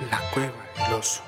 La cueva del oso.